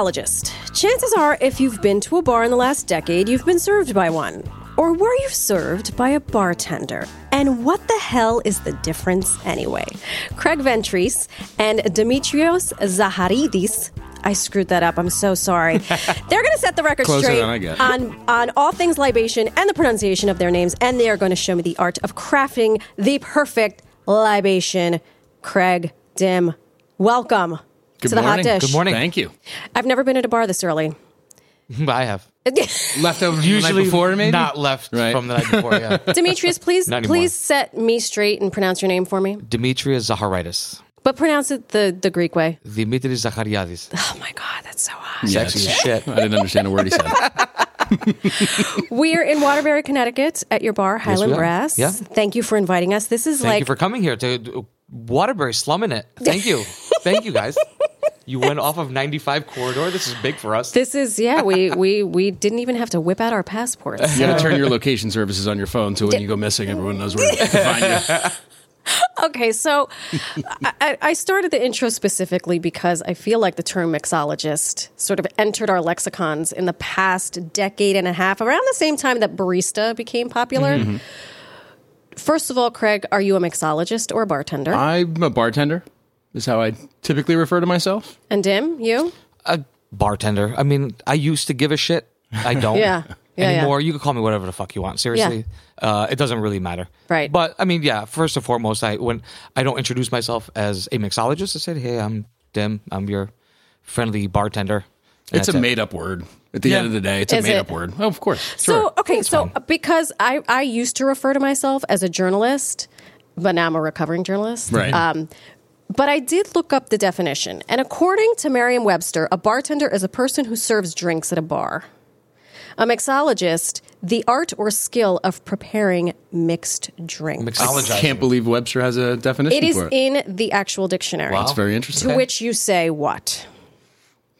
mixologist. Chances are, if you've been to a bar in the last decade, you've been served by one. Or were you served by a bartender? And what the hell is the difference anyway? Craig Ventrice and Demetrios Zaharidis. I screwed that up. I'm so sorry. They're going to set the record Closer straight than I get. on on all things libation and the pronunciation of their names, and they are going to show me the art of crafting the perfect libation. Craig Dim, welcome Good to the morning. hot dish. Good morning. Thank you. I've never been at a bar this early. I have. Leftover Usually the night before, maybe not left Right. from the night before. Yeah. Demetrius, please Not anymore. please set me straight and pronounce your name for me. Demetrius Zaharidis. But pronounce it the, the Greek way. Dimitris Zachariadis. Oh my God, that's so hot. Sexy shit. I didn't understand a word he said. We're in Waterbury, Connecticut at your bar, Highland we are. Brass. Yeah. Thank you for inviting us. This is Thank like you for coming here to uh, Waterbury, slumming it. Thank you. Thank you, guys. You went off of 95 corridor. This is big for us. this is yeah, we we we didn't even have to whip out our passports. You got to turn your location services on your phone so when you go missing, everyone knows where to find you. Okay, so I- I, I started the intro specifically because I feel like the term mixologist sort of entered our lexicons in the past decade and a half, around the same time that barista became popular. Mm-hmm. First of all, Craig, are you a mixologist or a bartender? I'm a bartender. Is how I typically refer to myself. and Dim, you? A bartender. I mean, I used to give a shit. I don't. Yeah. Yeah, yeah. anymore. You can call me whatever the fuck you want. Seriously, uh, it doesn't really matter. Right. But I mean, yeah. First and foremost, I when I don't introduce myself as a mixologist, I said, "Hey, I'm Dim. I'm your friendly bartender." And It's a made up word. At the Yeah. end of the day, it's Is a made it? up word. Oh, of course. So Sure. okay, so because I I used to refer to myself as a journalist, but now I'm a recovering journalist. Right. Um, but I did look up the definition, and according to Merriam-Webster, a bartender is a person who serves drinks at a bar. A mixologist, the art or skill of preparing mixed drinks. I can't believe Webster has a definition It is for it. in the actual dictionary. Wow. It's very interesting. To which you say what?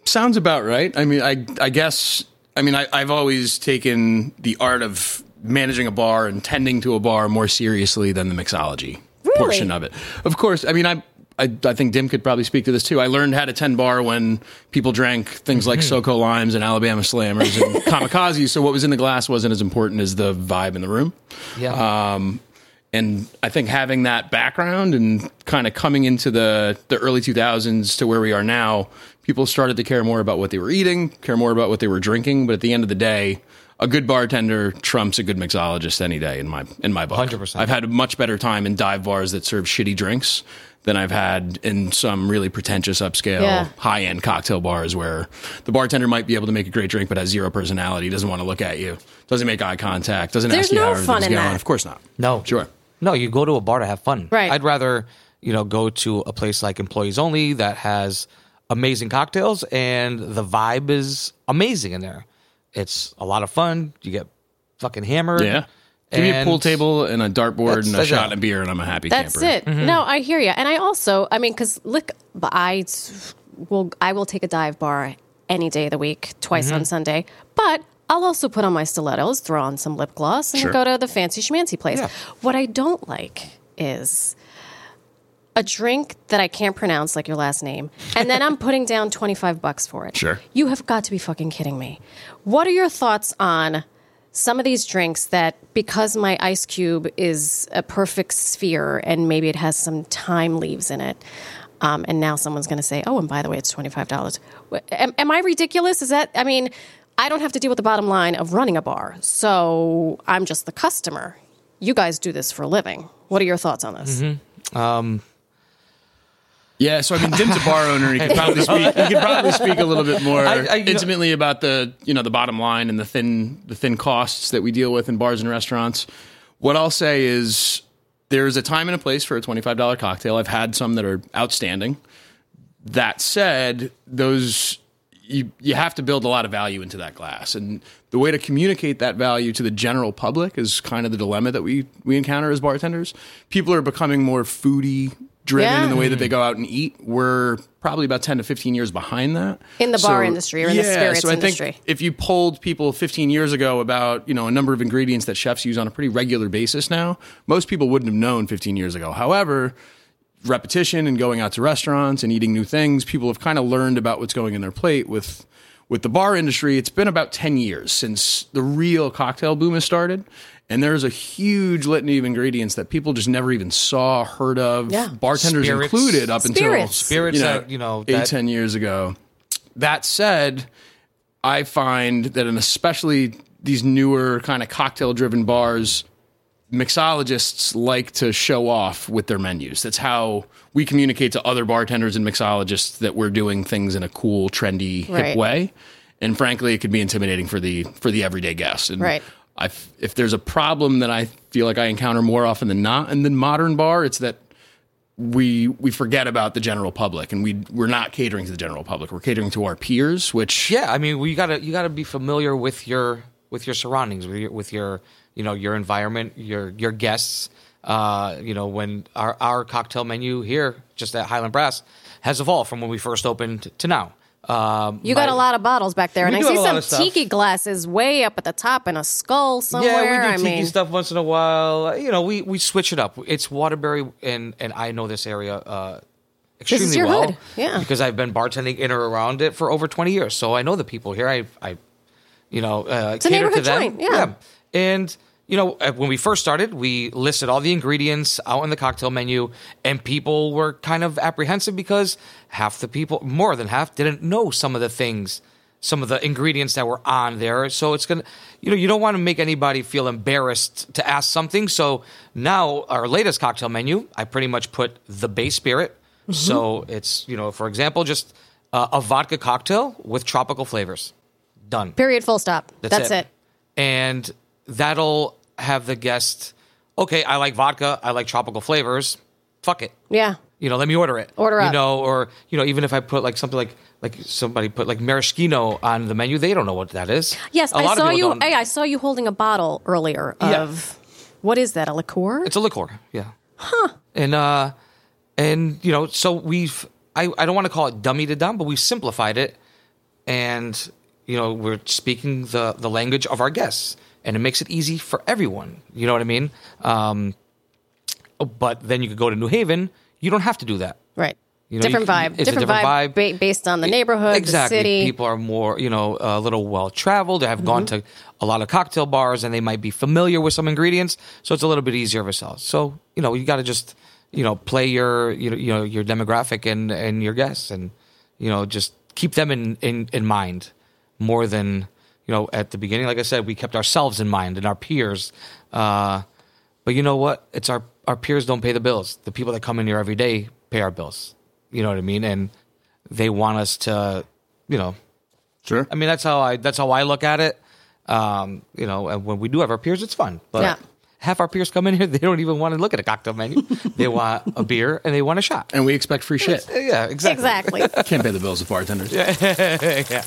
Sounds about right. I mean, I I guess I mean I, I've always taken the art of managing a bar and tending to a bar more seriously than the mixology Really? portion of it. Of course, I mean I. I, I think Dim could probably speak to this too. I learned how to tend bar when people drank things like SoCo Limes and Alabama Slammers and Kamikazes. So what was in the glass wasn't as important as the vibe in the room. Yeah. Um, and I think having that background and kind of coming into the, the early 2000s to where we are now, people started to care more about what they were eating, care more about what they were drinking. But at the end of the day, a good bartender trumps a good mixologist any day in my in my book. 100%. I've had a much better time in dive bars that serve shitty drinks than I've had in some really pretentious upscale Yeah. high end cocktail bars where the bartender might be able to make a great drink but has zero personality, doesn't want to look at you, doesn't make eye contact, doesn't There's ask you no how fun everything's in going. that. Of course not. No. Sure. No, you go to a bar to have fun. Right. I'd rather, you know, go to a place like Employees Only that has amazing cocktails and the vibe is amazing in there. It's a lot of fun. You get fucking hammered. Yeah. Give me a pool table and a dartboard and a shot it. and a beer, and I'm a happy That's camper. That's it. Mm-hmm. No, I hear you, and I also, I mean, because look, I will, I will take a dive bar any day of the week, twice on mm-hmm. Sunday, but. I'll also put on my stilettos, throw on some lip gloss, and Sure. go to the fancy schmancy place. Yeah. What I don't like is a drink that I can't pronounce, like your last name, and then I'm putting down 25 bucks for it. Sure. You have got to be fucking kidding me. What are your thoughts on some of these drinks that, because my ice cube is a perfect sphere and maybe it has some thyme leaves in it, um, and now someone's going to say, oh, and by the way, it's $25. Am, am I ridiculous? Is that, I mean, I don't have to deal with the bottom line of running a bar, so I'm just the customer. You guys do this for a living. What are your thoughts on this? Yeah, so I mean, Dim's a bar owner. He could probably speak. He could probably speak a little bit more I- I- you know- intimately about the you know the bottom line and the thin the thin costs that we deal with in bars and restaurants. What I'll say is there's a time and a place for a twenty five dollar cocktail. I've had some that are outstanding. That said, those you you have to build a lot of value into that glass, and the way to communicate that value to the general public is kind of the dilemma that we we encounter as bartenders. People are becoming more foodie driven Yeah. in the way that they go out and eat. We're probably about 10 to 15 years behind that. In the bar industry or in the spirits so I industry. Think if you polled people 15 years ago about, you know, a number of ingredients that chefs use on a pretty regular basis now, most people wouldn't have known 15 years ago. However, repetition and going out to restaurants and eating new things, people have kind of learned about what's going in their plate with with the bar industry. It's been about 10 years since the real cocktail boom has started. And there's a huge litany of ingredients that people just never even saw, heard of, Yeah. bartenders Spirits. included up until Spirits. Spirits you know, that, you know, eight, that- 10 years ago. That said, I find that, and especially these newer kind of cocktail driven bars, mixologists like to show off with their menus. That's how we communicate to other bartenders and mixologists that we're doing things in a cool, trendy, Right. hip way. And frankly, it could be intimidating for the for the everyday guest. And Right. I if there's a problem that I feel like I encounter more often than not in the modern bar, it's that we we forget about the general public and we we're not catering to the general public. We're catering to our peers, which Yeah, I mean, you gotta you gotta be familiar with your with your surroundings, with your, with your you know your environment, your your guests. Uh, you know, when our our cocktail menu here, just at Highland Brass, has evolved from when we first opened to now. Um, You got my- a lot of bottles back there, and I see some tiki glasses way up at the top and a skull somewhere. Yeah, we do I tiki mean, stuff once in a while. You know, we we switch it up. It's Waterbury, and and I know this area uh, extremely your well. hood, yeah. because I've been bartending in or around it for over twenty years, so I know the people here. I I, you know, uh, a cater to them. joint, yeah. and. You know, uh, when we first started, we listed all the ingredients out in the cocktail menu, and people were kind of apprehensive because half the people, more than half, didn't know some of the things some of the ingredients that were on there. So it's gonna, you know, you don't want to make anybody feel embarrassed to ask something. So now our latest cocktail menu, I pretty much put the base spirit. Mm-hmm. So it's you know, for example, just uh, a vodka cocktail with tropical flavors. Done. period, full stop. That's, That's, it. And that'll have the guest. Okay, I like vodka. I like tropical flavors. Fuck it Yeah. you know, let me order it. Order it. you up. know, or you know, even if I put like something like like somebody put like maraschino on the menu, they don't know what that is. Yes, A I saw you. Hey, I saw you holding a bottle earlier Yeah. of what is that? A liqueur? It's a liqueur, yeah. Huh. And uh, and you know, so we've I I don't want to call it dummy to dumb, but we've simplified it, and you know, we're speaking the the language of our guests, and it makes it easy for everyone. You know what I mean? Um, but then you could go to New Haven. You don't have to do that. right. You know, different vibe. it's a different, different vibe, vibe. ba- based on the neighborhood, exactly. the city. People are more, you know, a little well traveled. They have gone Mm-hmm. to a lot of cocktail bars, and they might be familiar with some ingredients. So it's a little bit easier of a sell. So you know, you got to just you know play your you know, you know your demographic and and your guests, and you know just keep them in in in mind more than you know at the beginning. Like I said, we kept ourselves in mind and our peers. Uh, but you know what? It's our our peers don't pay the bills. The people that come in here every day pay our bills. You know what I mean? And they want us to, you know, sure. I mean that's how I that's how I look at it. Um, you know, and when we do have our peers, it's fun. But Yeah. half our peers come in here, they don't even want to look at a cocktail menu. they want a beer and they want a shot. and we expect free shit. Yeah, exactly. exactly. Can't pay the bills of bartenders. yeah.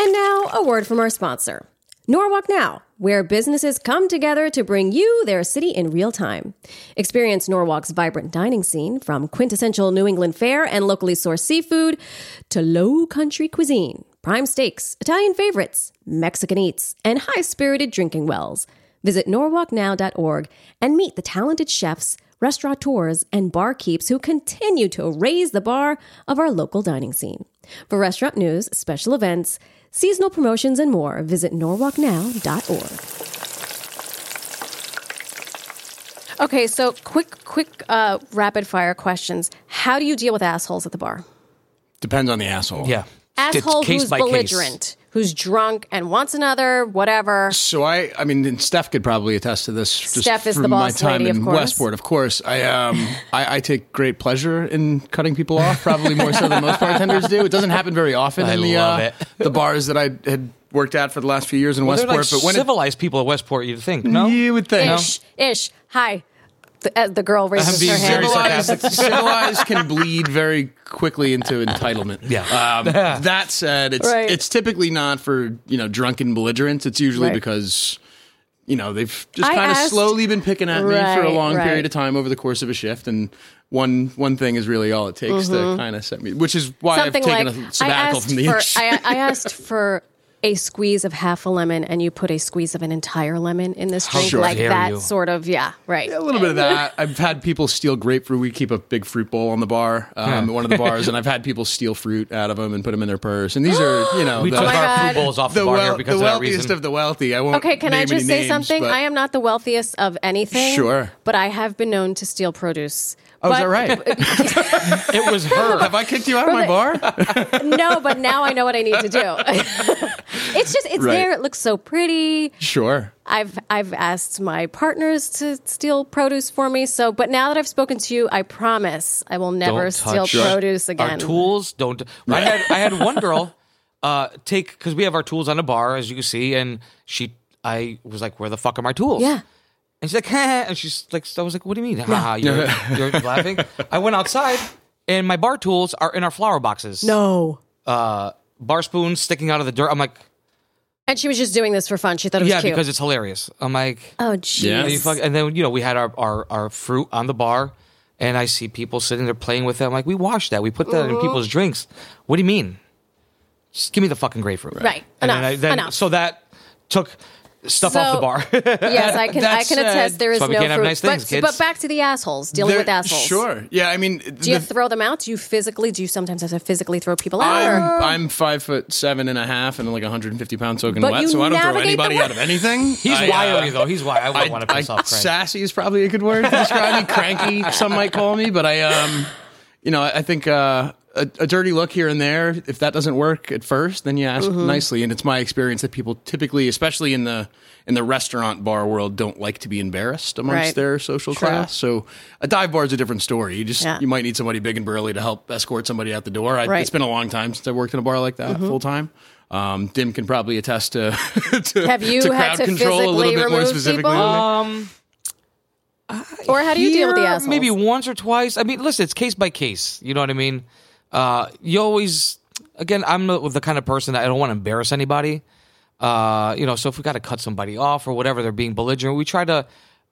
And now, a word from our sponsor, Norwalk Now, where businesses come together to bring you their city in real time. Experience Norwalk's vibrant dining scene from quintessential New England fare and locally sourced seafood to low country cuisine, prime steaks, Italian favorites, Mexican eats, and high spirited drinking wells. Visit norwalknow.org and meet the talented chefs, restaurateurs, and barkeeps who continue to raise the bar of our local dining scene. For restaurant news, special events, seasonal promotions, and more, visit norwalknow.org. Okay, so quick, quick, uh, rapid fire questions. How do you deal with assholes at the bar? Depends on the asshole. Yeah. Asshole case who's by case. belligerent, who's drunk and wants another, whatever. So I, I mean, and Steph could probably attest to this. Just Steph is from the my boss time lady, of in course. Westport, of course. I, um, I, I take great pleasure in cutting people off, probably more so than most bartenders do. It doesn't happen very often I in the uh, the bars that I had worked at for the last few years in They're Westport. like but when it, civilized people at Westport, you'd think, no? you would think Ish, ish. Hi. The, uh, the girl raises being her hand. very civilized, civilized can bleed very quickly into entitlement. Yeah. Um, that said, it's Right. it's typically not for you know drunken belligerents. It's usually Right. because you know they've just kind of slowly been picking at me for a long right. period of time over the course of a shift, and one one thing is really all it takes to kind of set me. Which is why Mm-hmm. Something I've taken like a I sabbatical asked from the for, industry. I, I asked for a squeeze of half a lemon and you put a squeeze of an entire lemon in this drink, How like that you. sort of, yeah, right. A little bit of that. I've had people steal grapefruit. We keep a big fruit bowl on the bar, um, Yeah. at one of the bars, and I've had people steal fruit out of them and put them in their purse. And these are, you know, We the, took my our God. food bowls off the, the, bar wel- here because the of that wealthiest reason. of the wealthy. I won't. Okay, can I just say names, something? I am not the wealthiest of anything. Sure. But I have been known to steal produce. Oh, is that right? it was her. Have I kicked you out of my bar? no, but now I know what I need to do. it's just it's Right. there. It looks so pretty. Sure. I've I've asked my partners to steal produce for me. So, but now that I've spoken to you, I promise I will never Don't steal produce again. Our tools don't. I had I had one girl uh, take because we have our tools on the bar as you can see, and she I was like, "Where the fuck are my tools?" Yeah. And she's like, and she's like, I was like, "What do you mean? Haha, you're, you're laughing." I went outside, and my bar tools are in our flower boxes. No. uh, bar spoons sticking out of the dirt. I'm like, And she was just doing this for fun. She thought it was yeah, cute. because it's hilarious. I'm like, oh, jeez. Yeah. and, you fuck, and then you know we had our, our our fruit on the bar, and I see people sitting there playing with it. I'm like, we washed that. We put that in people's drinks. What do you mean? Just give me the fucking grapefruit. Right. And Enough. then I, then, Enough. So that took stuff off the bar. Yes, I can. That I can said- attest. There is That's why we no fruit. nice things, but, but back to the assholes dealing There- with assholes. Sure. Yeah. I mean, Do you throw them out? Do you physically? Do you sometimes have to physically throw people out? I'm, or- I'm five foot seven and a half and like 150 pounds soaking But wet, you so I don't throw navigate the anybody out of anything. He's I, uh, wiry though. He's wiry. I wouldn't I, want to I, piss off sassy is probably a good word to describe me. Cranky, some might call me, but I, um, you know, I think uh, a, a dirty look here and there. If that doesn't work at first, then you ask Mm-hmm. nicely. And it's my experience that people typically, especially in the in the restaurant bar world, don't like to be embarrassed amongst Right. their social True. class. So a dive bar is a different story. You just Yeah. you might need somebody big and burly to help escort somebody out the door. I, Right. It's been a long time since I worked in a bar like that full time. Um, Dim can probably attest to, to Have you to had to control a little physically bit more remove specifically. people? Um, or how do you deal with the Here, assholes? Maybe once or twice. I mean, listen, it's case by case. You know what I mean? Uh, you always, again, I'm the, the kind of person that I don't want to embarrass anybody. Uh, you know, so if we got to cut somebody off or whatever, they're being belligerent. We try to,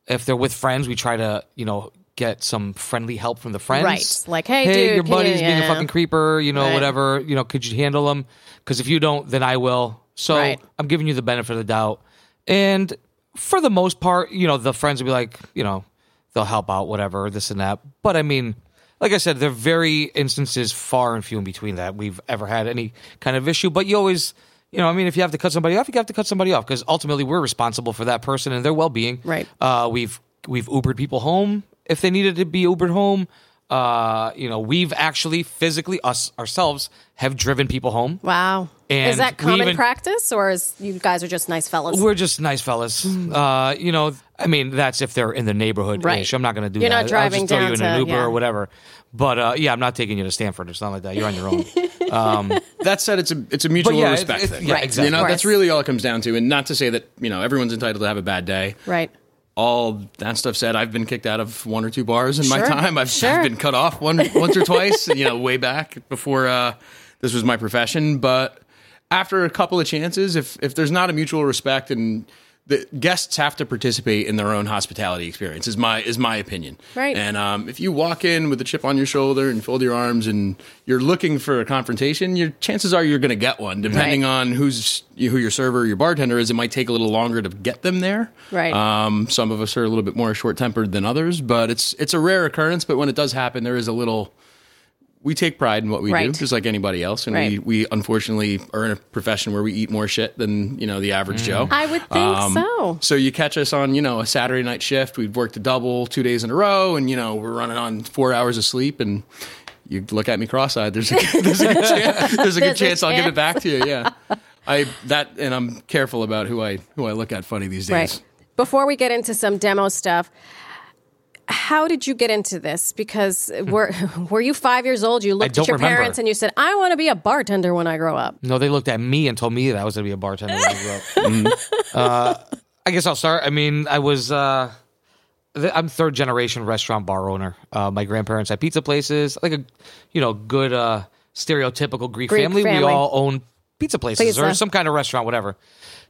if they're with friends, we try to, you know, get some friendly help from the friends. Right. Like, hey, hey, dude, your buddy's being a fucking creeper. You know, Right. whatever. You know, could you handle them? Because if you don't, then I will. So Right. I'm giving you the benefit of the doubt. And for the most part, you know, the friends will be like, you know, they'll help out, whatever, this and that. But I mean, like I said, there are very instances far and few in between that we've ever had any kind of issue. But you always, you know, I mean, if you have to cut somebody off, you have to cut somebody off because ultimately we're responsible for that person and their well being. Right. Uh, we've we've Ubered people home if they needed to be Ubered home. Uh, you know, we've actually physically us ourselves have driven people home. Wow. And is that common even- practice, or is you guys are just nice fellas? We're just nice fellas. Uh, you know, I mean, that's if they're in the neighborhood. Right. I'm not going to do You're that. not driving I'll just throw down you in to- an Uber yeah. or whatever. But uh, yeah, I'm not taking you to Stamford or something like that. You're on your own. Um, that said, it's a it's a mutual yeah, respect it's- thing. yeah, Right. exactly. You know, that's really all it comes down to. And not to say that you know everyone's entitled to have a bad day. right. All that stuff said, I've been kicked out of one or two bars in my time. I've, Sure. I've been cut off one once or twice. You know, way back before uh, this was my profession. But after a couple of chances, if if there's not a mutual respect and the guests have to participate in their own hospitality experience is my is my opinion. Right. And um, if you walk in with a chip on your shoulder and fold your arms and you're looking for a confrontation, your chances are you're going to get one. Depending Right. on who's who your server or your bartender is, it might take a little longer to get them there. Right. Um, some of us are a little bit more short tempered than others, but it's it's a rare occurrence. But when it does happen, there is a little. We take pride in what we Right. do, just like anybody else, and we Right. we unfortunately are in a profession where we eat more shit than you know the average Joe. I would think um, so. So you catch us on, you know, a Saturday night shift. We've worked a double two days in a row, and you know we're running on four hours of sleep. And you look at me cross-eyed. There's a, there's a good chance. There's a good There's a chance I'll give it back to you. Yeah, I that, and I'm careful about who I who I look at funny these days. Right. Before we get into some demo stuff, how did you get into this? Because were were you five years old? You looked at your remember. parents and you said, "I want to be a bartender when I grow up." No, they looked at me and told me that I was going to be a bartender when I grew up. uh, I guess I'll start. I mean, I was. Uh, I'm third generation restaurant bar owner. Uh, my grandparents had pizza places, like a you know good uh, stereotypical Greek, Greek family. family. We all own pizza places or some kind of restaurant, whatever.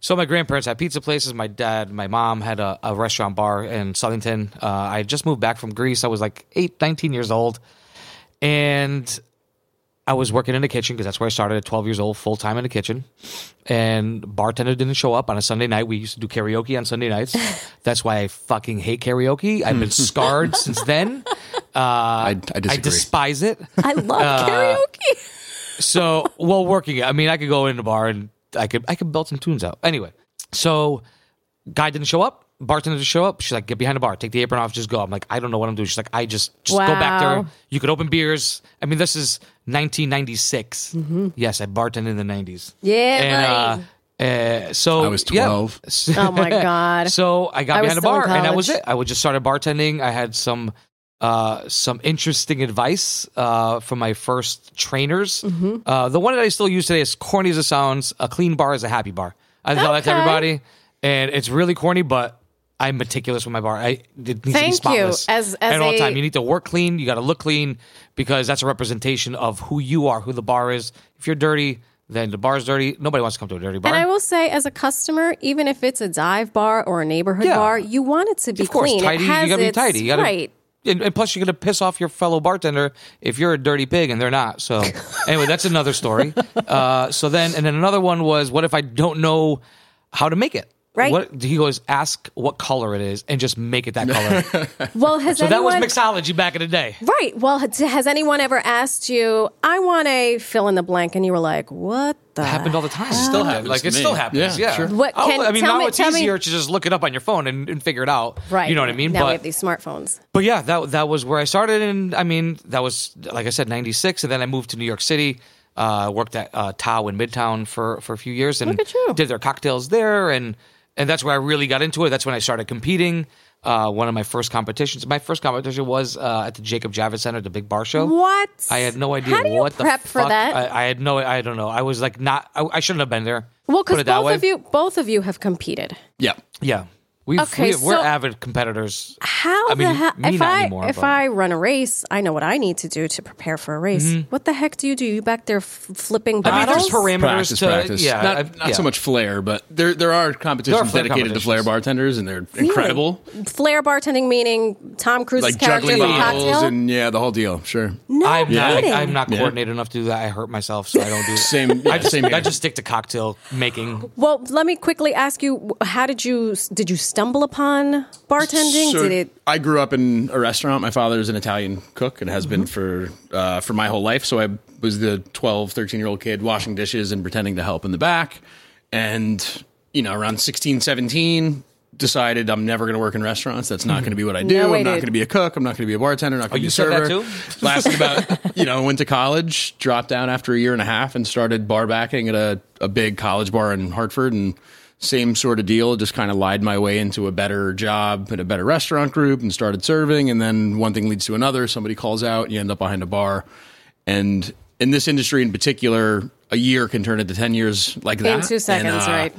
So my grandparents had pizza places. My dad, my mom had a, a restaurant bar in Southington. Uh, I had just moved back from Greece. I was like eight, 19 years old, and I was working in the kitchen because that's where I started at 12 years old, full time in the kitchen. And bartender didn't show up on a Sunday night. We used to do karaoke on Sunday nights. that's why I fucking hate karaoke. I've been scarred since then. I, I I disagree. despise it. I love Uh, karaoke. So, well, working. I mean, I could go in the bar and I could I could belt some tunes out. Anyway, so guy didn't show up. Bartender didn't show up. She's like, get behind the bar, take the apron off, just go. I'm like, I don't know what I'm doing. She's like, I just just go back there. You could open beers. I mean, this is 1996. Yes, I bartended in the 90s. Mm-hmm. Yeah, and uh, uh, so I was yeah. 12. Oh my god. So I got I behind the bar, and that was it. I would just started bartending. I had some uh, some interesting advice uh, from my first trainers. Mm-hmm. Uh, the one that I still use today is corny as it sounds. A clean bar is a happy bar. I tell that to everybody, and it's really corny, but. I'm meticulous with my bar. I it needs to be Thank you. As- as at all a- time. You need to work clean. You got to look clean because that's a representation of who you are, who the bar is. If you're dirty, then the bar's dirty. Nobody wants to come to a dirty bar. And I will say, as a customer, even if it's a dive bar or a neighborhood Yeah. bar, you want it to be of course, clean. tidy. It has you gotta be tidy. You gotta, right. And, and plus, you're gonna piss off your fellow bartender if you're a dirty pig and they're not. So, anyway, that's another story. Uh, so then, and then another one was, what if I don't know how to make it? Right. What he goes, ask what color it is and just make it that color. Well, has so that was mixology back in the day. right? Well, has has anyone ever asked you? I want a fill in the blank, and you were like, "What the?" It happened all the time. Still happens Like it still happens. Yeah, Yeah. sure. What Oh, can- I mean, tell now me- it's tell me- easier to just look it up on your phone and, and figure it out. Right. You know what I mean? Now but we have these smartphones. But yeah, that that was where I started, and I mean, that was like I said, '96, and then I moved to New York City. Uh, worked at uh, Tao in Midtown for for a few years, and Look at you. did their cocktails there, and and that's where I really got into it. That's when I started competing. Uh, one of my first competitions. My first competition was uh, at the Jacob Javits Center, the big bar show. What? I had no idea How do you what prep the for fuck. that? I, I had no. I don't know. I was like not. I, I shouldn't have been there. well, because both way. of you, both of you have competed. Yeah. Yeah, we Okay, we, we're so- avid competitors. How I mean, the hell? me If not I anymore, if but- I run a race, I know what I need to do to prepare for a race. What the heck do you do? You back there f- flipping Mm-hmm. I mean, there's parameters Practice, to practice. yeah, not, I- not yeah. so much flair, but there there are competitions there flair dedicated to flair bartenders, and they're incredible. Flair bartending meaning Tom Cruise's Like character juggling in the bottles cocktail. and yeah, the whole deal. Sure. no I'm not. kidding. I'm not Yeah. coordinated enough to do that. I hurt myself, so I don't do that. Same. Yeah, I just same I just stick to cocktail making. Well, let me quickly ask you: How did you did you stumble upon bartending? So did it? I grew up in a restaurant. My father father's an Italian cook and has Mm-hmm. been for uh, for my whole life. So I was the 12, 13 year old kid washing dishes and pretending to help in the back. And, you know, around 16, 17, decided I'm never going to work in restaurants. That's not going to be what I do. No I'm not going to be a cook. I'm not going to be a bartender. Not going to be you a server. too? Lasted about, you know, went to college, dropped out after a year and a half and started bar backing at a, a big college bar in Hartford. And same sort of deal, just kind of lied my way into a better job at a better restaurant group and started serving. And then one thing leads to another. Somebody calls out, you end up behind a bar. And in this industry in particular, a year can turn into 10 years like that. In two seconds, And, uh, right.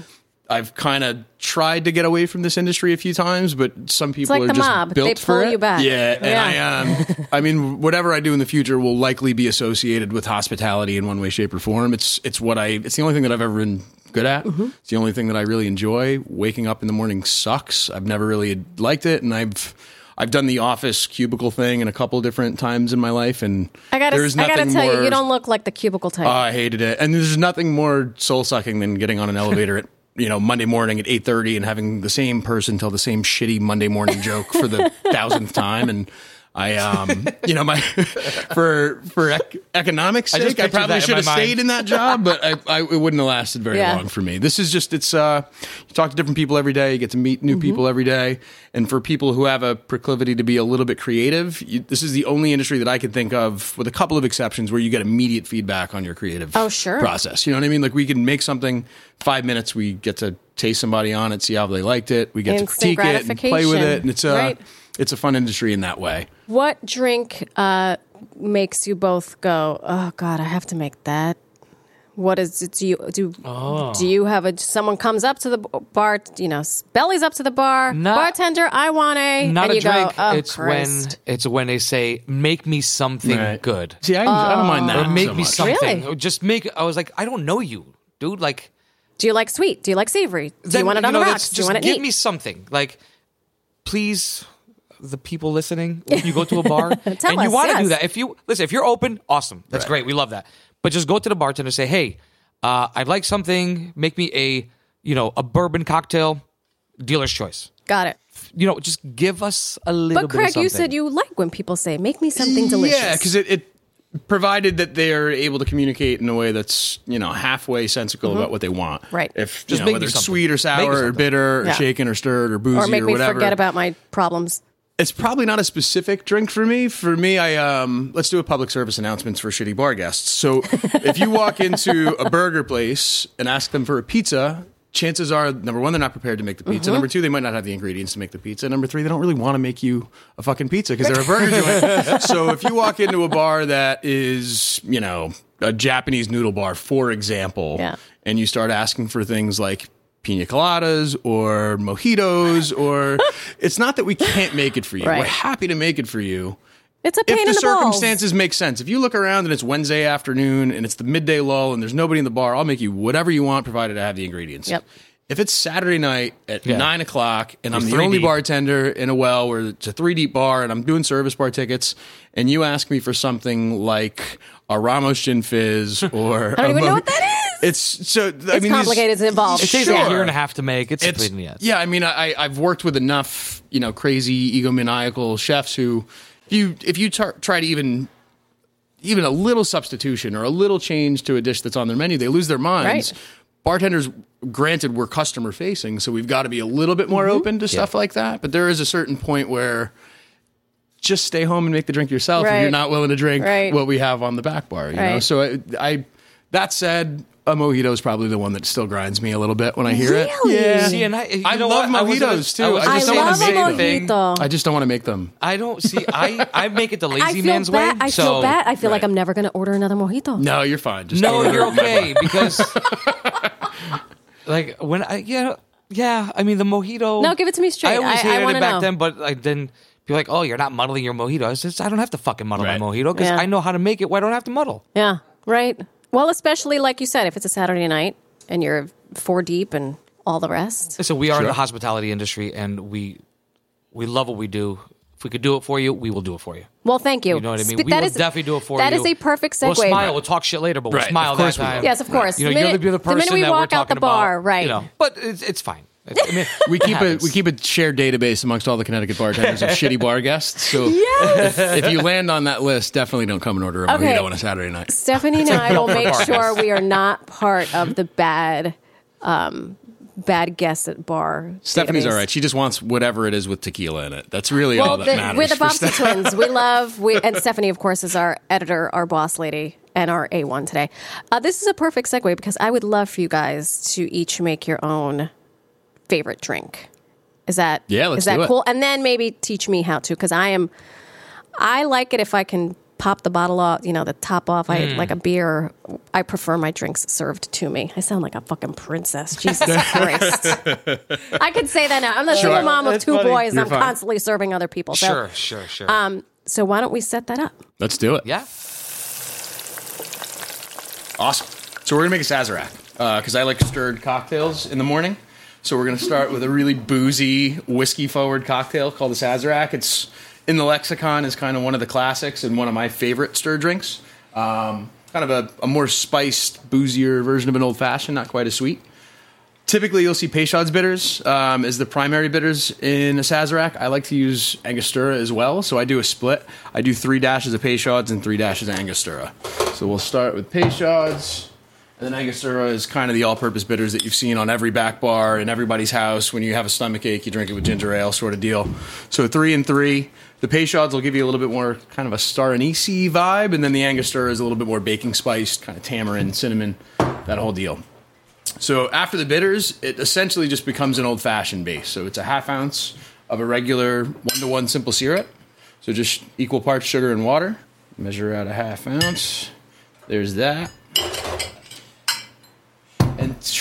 I've kind of tried to get away from this industry a few times, but some people like are the just mob. built They for it. you back. Yeah, and Yeah. I um, I mean, whatever I do in the future will likely be associated with hospitality in one way, shape, or form. It's it's what I. It's the only thing that I've ever been good at. Mm-hmm. It's the only thing that I really enjoy. Waking up in the morning sucks. I've never really liked it, and I've. I've done the office cubicle thing in a couple different times in my life, and I gotta, there's I gotta nothing tell you, more- you don't look like the cubicle type. Oh, I hated it. And there's nothing more soul sucking than getting on an elevator at you know Monday morning at eight thirty and having the same person tell the same shitty Monday morning joke for the thousandth time. And I, um, you know, my for for ec- economics I just sake, I, probably should have stayed in that job, but I, I it wouldn't have lasted very Yeah. long for me. This is just it's uh, you talk to different people every day, you get to meet new people every day, and for people who have a proclivity to be a little bit creative, you, this is the only industry that I can think of, with a couple of exceptions, where you get immediate feedback on your creative Oh, sure. process. You know what I mean? Like we can make something five minutes, we get to taste somebody on it, see how they liked it, we get Instant to critique it and play with it, and it's a Right. it's a fun industry in that way. What drink uh, makes you both go? Oh God, I have to make that. What is it? Do you do? Oh. Do you have a? Someone comes up to the bar, you know, bellies up to the bar. Not- bartender, I want a. Not and a you drink. Go, oh, it's Christ. when it's when they say, "Make me something Right. good." See, I, I don't mind that. or make so me much. something. Really? Just make. I was like, I don't know you, dude. Like, Do you like sweet? Do you like savory? Do then, you want it on know, the that's- rocks? Do you just want it give neat? me something. Like, please. the people listening when you go to a bar and Tell you us, want to do that. If you listen, if you're open, awesome. That's Right. great. We love that. But just go to the bartender and say, "Hey, uh, I'd like something. Make me a you know a bourbon cocktail, dealer's choice. Got it. You know, just give us a little But bit. of Craig, you said you like when people say, "Make me something delicious." Yeah, because it, it provided that they're able to communicate in a way that's you know halfway sensical about what they want. Mm-hmm. Right. If Just you know, make whether it's something. sweet or sour or something. bitter or shaken or stirred or boozy or make or me whatever. forget about my problems. it's probably not a specific drink for me. For me, I um, let's do a public service announcements for shitty bar guests. So if you walk into a burger place and ask them for a pizza, chances are number one, they're not prepared to make the Mm-hmm. pizza. Number two, they might not have the ingredients to make the pizza. Number three, they don't really want to make you a fucking pizza because they're a burger joint. So if you walk into a bar that is, you know, a Japanese noodle bar, for example, Yeah. and you start asking for things like pina coladas or mojitos or it's not that we can't make it for you. Right. We're happy to make it for you. It's a pain If the in the balls. circumstances make sense. If you look around and it's Wednesday afternoon and it's the midday lull and there's nobody in the bar, I'll make you whatever you want provided I have the ingredients. Yep. If it's Saturday night at Yeah. nine o'clock and I'm the only deep. bartender in a well where it's a three deep bar and I'm doing service bar tickets and you ask me for something like a Ramos Gin Fizz or I don't a even know what that is. It's so I It's mean, these- complicated. It's involved. it takes like a Sure. year and a half to make. It's, it's a pain in the ass. yeah. I mean, I I've worked with enough you know crazy egomaniacal chefs who if you if you tar- try to even even a little substitution or a little change to a dish that's on their menu, they lose their minds. Right. Bartenders, granted, we're customer facing, so we've got to be a little bit Mm-hmm. more open to stuff like that. But there is a certain point where just stay home and make the drink yourself if you're not willing to drink Right. what we have on the back bar. You know, so I, I that said. Uh, a mojito is probably the one that still grinds me a little bit when I hear Really? it. Yeah, See, and I, you I know love what? I was mojitos, too. I, was I I just don't saying love the a same thing. mojito. I just don't want to make them. I don't see. I I make it the I lazy feel man's bad. way. I so feel bad. I feel like Right. I'm never going to order another mojito. No, you're fine. Just No, order you're my okay because like when I yeah yeah I mean the mojito. No, give it to me straight. I always I- I hated wanna it back know. then, but I then be like, oh, you're not muddling your mojito. I says I don't have to fucking muddle Right. my mojito because Yeah. I know how to make it. Why don't I have to muddle? Yeah, right. Well, especially like you said, if it's a Saturday night and you're four deep and all the rest. Listen, we are in the hospitality industry, and we we love what we do. If we could do it for you, we will do it for you. Well, thank you. You know what I mean? Sp- We that will is- definitely do it for That you. is a perfect segue. We'll smile. We'll talk shit later, but we'll Right, smile of course that we will. time. Yes, of course. You know, The you're minute- the, the the minute person we that walk we're out talking the bar, about, right. You know, but it's it's fine. I mean, We keep a happens. we keep a shared database amongst all the Connecticut bartenders of shitty bar guests. So if, if you land on that list, definitely don't come and order a Okay. mojito on a Saturday night. Stephanie and I will make sure we are not part of the bad, um, bad guests at bar. Stephanie's database. all right. She just wants whatever it is with tequila in it. That's really all Well, that the, matters. we're the for Steph- twins. We love we and Stephanie, of course, is our editor, our boss lady, and our A one today. Uh, this is a perfect segue because I would love for you guys to each make your own favorite drink. Is that Yeah, let's is that do it. cool? And then maybe teach me how to because I am I like it if I can pop the bottle off, you know, the top off. I Mm. like a beer. I prefer my drinks served to me. I sound like a fucking princess. Jesus Christ. I could say that now. I'm the single mom of That's two funny. boys. You're I'm fine. constantly serving other people. So, Sure, sure, sure. um, so why don't we set that up? Let's do it. yeah. Awesome. So we're gonna make a Sazerac because I like stirred cocktails in the morning. So we're gonna start with a really boozy whiskey forward cocktail called the Sazerac. It's in the lexicon is kind of one of the classics and one of my favorite stir drinks. Um, kind of a, a more spiced, boozier version of an old fashioned, not quite as sweet. Typically, you'll see Peychaud's bitters um, as the primary bitters in a Sazerac. I like to use Angostura as well, so I do a split. I do three dashes of Peychaud's and three dashes of Angostura. So we'll start with Peychaud's, and then Angostura is kind of the all-purpose bitters that you've seen on every back bar in everybody's house. When you have a stomach ache, you drink it with ginger ale, sort of deal. So three and three. The Peychaud's will give you a little bit more kind of a star anise vibe, and then the Angostura is a little bit more baking spiced, kind of tamarind, cinnamon, that whole deal. So after the bitters, it essentially just becomes an old fashioned base. So it's a half ounce of a regular one to one simple syrup. So just equal parts sugar and water. Measure out a half ounce. There's that.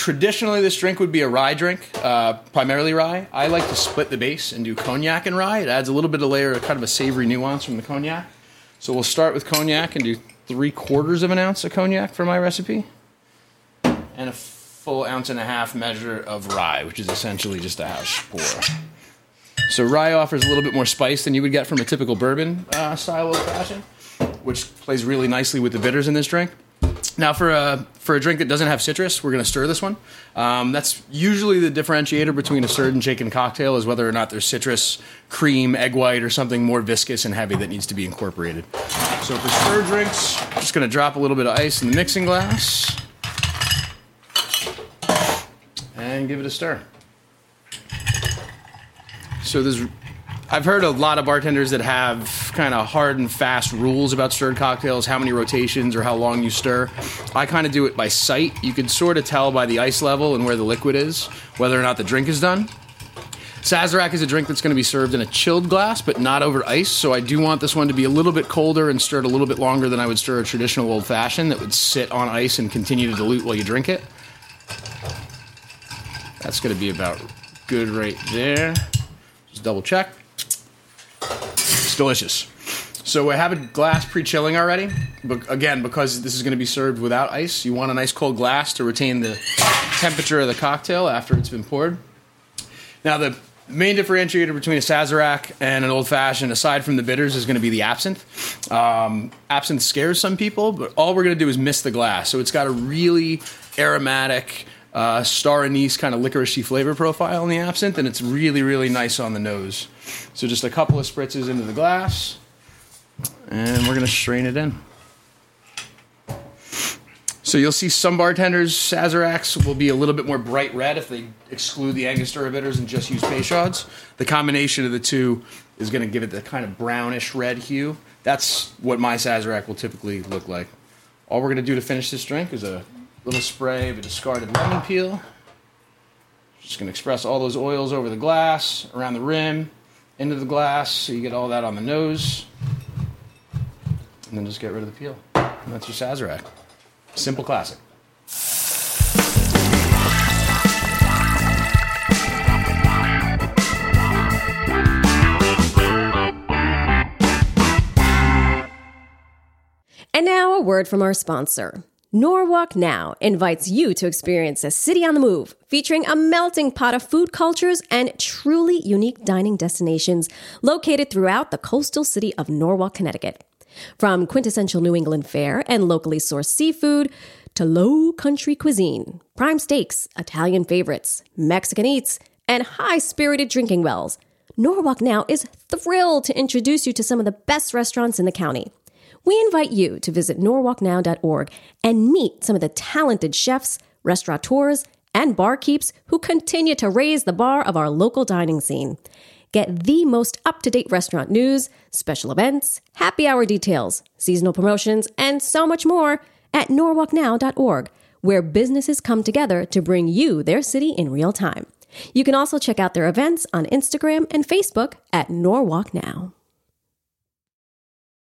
Traditionally, this drink would be a rye drink, uh, primarily rye. I like to split the base and do cognac and rye. It adds a little bit of layer, kind of a savory nuance from the cognac. So we'll start with cognac and do three quarters of an ounce of cognac for my recipe and a full ounce and a half measure of rye, which is essentially just a house pour. So rye offers a little bit more spice than you would get from a typical bourbon uh, style old fashioned, which plays really nicely with the bitters in this drink. Now, for a for a drink that doesn't have citrus, we're going to stir this one. Um, that's usually the differentiator between a stirred and shaken cocktail is whether or not there's citrus, cream, egg white, or something more viscous and heavy that needs to be incorporated. So for stir drinks, just going to drop a little bit of ice in the mixing glass and give it a stir. So there's I've heard a lot of bartenders that have kind of hard and fast rules about stirred cocktails, how many rotations or how long you stir. I kind of do it by sight. You can sort of tell by the ice level and where the liquid is whether or not the drink is done. Sazerac is a drink that's going to be served in a chilled glass, but not over ice. So I do want this one to be a little bit colder and stirred a little bit longer than I would stir a traditional old fashioned that would sit on ice and continue to dilute while you drink it. That's going to be about good right there. Just double check delicious. So I have a glass pre-chilling already. But again, because this is going to be served without ice, you want a nice cold glass to retain the temperature of the cocktail after it's been poured. Now the main differentiator between a Sazerac and an old fashioned, aside from the bitters, is going to be the absinthe. Um, absinthe scares some people, but all we're going to do is mist the glass. So it's got a really aromatic, uh, star anise kind of licoricey flavor profile in the absinthe, and it's really, really nice on the nose. So just a couple of spritzes into the glass, and we're to strain it in. So you'll see some bartenders, Sazeracs will be a little bit more bright red if they exclude the Angostura bitters and just use Peychaud's. The combination of the two is going to give it the kind of brownish red hue. That's what my Sazerac will typically look like. All we're going to do to finish this drink is a little spray of a discarded lemon peel. Just going to express all those oils over the glass, around the rim, into the glass, so you get all that on the nose. And then just get rid of the peel. And that's your Sazerac. Simple classic. And now a word from our sponsor. Norwalk Now invites you to experience a city on the move, featuring a melting pot of food cultures and truly unique dining destinations located throughout the coastal city of Norwalk, Connecticut. From quintessential New England fare and locally sourced seafood to low country cuisine, prime steaks, Italian favorites, Mexican eats, and high spirited drinking wells, Norwalk Now is thrilled to introduce you to some of the best restaurants in the county. We invite you to visit norwalknow.org and meet some of the talented chefs, restaurateurs, and barkeeps who continue to raise the bar of our local dining scene. Get the most up to date restaurant news, special events, happy hour details, seasonal promotions, and so much more at norwalknow.org, where businesses come together to bring you their city in real time. You can also check out their events on Instagram and Facebook at Norwalk Now.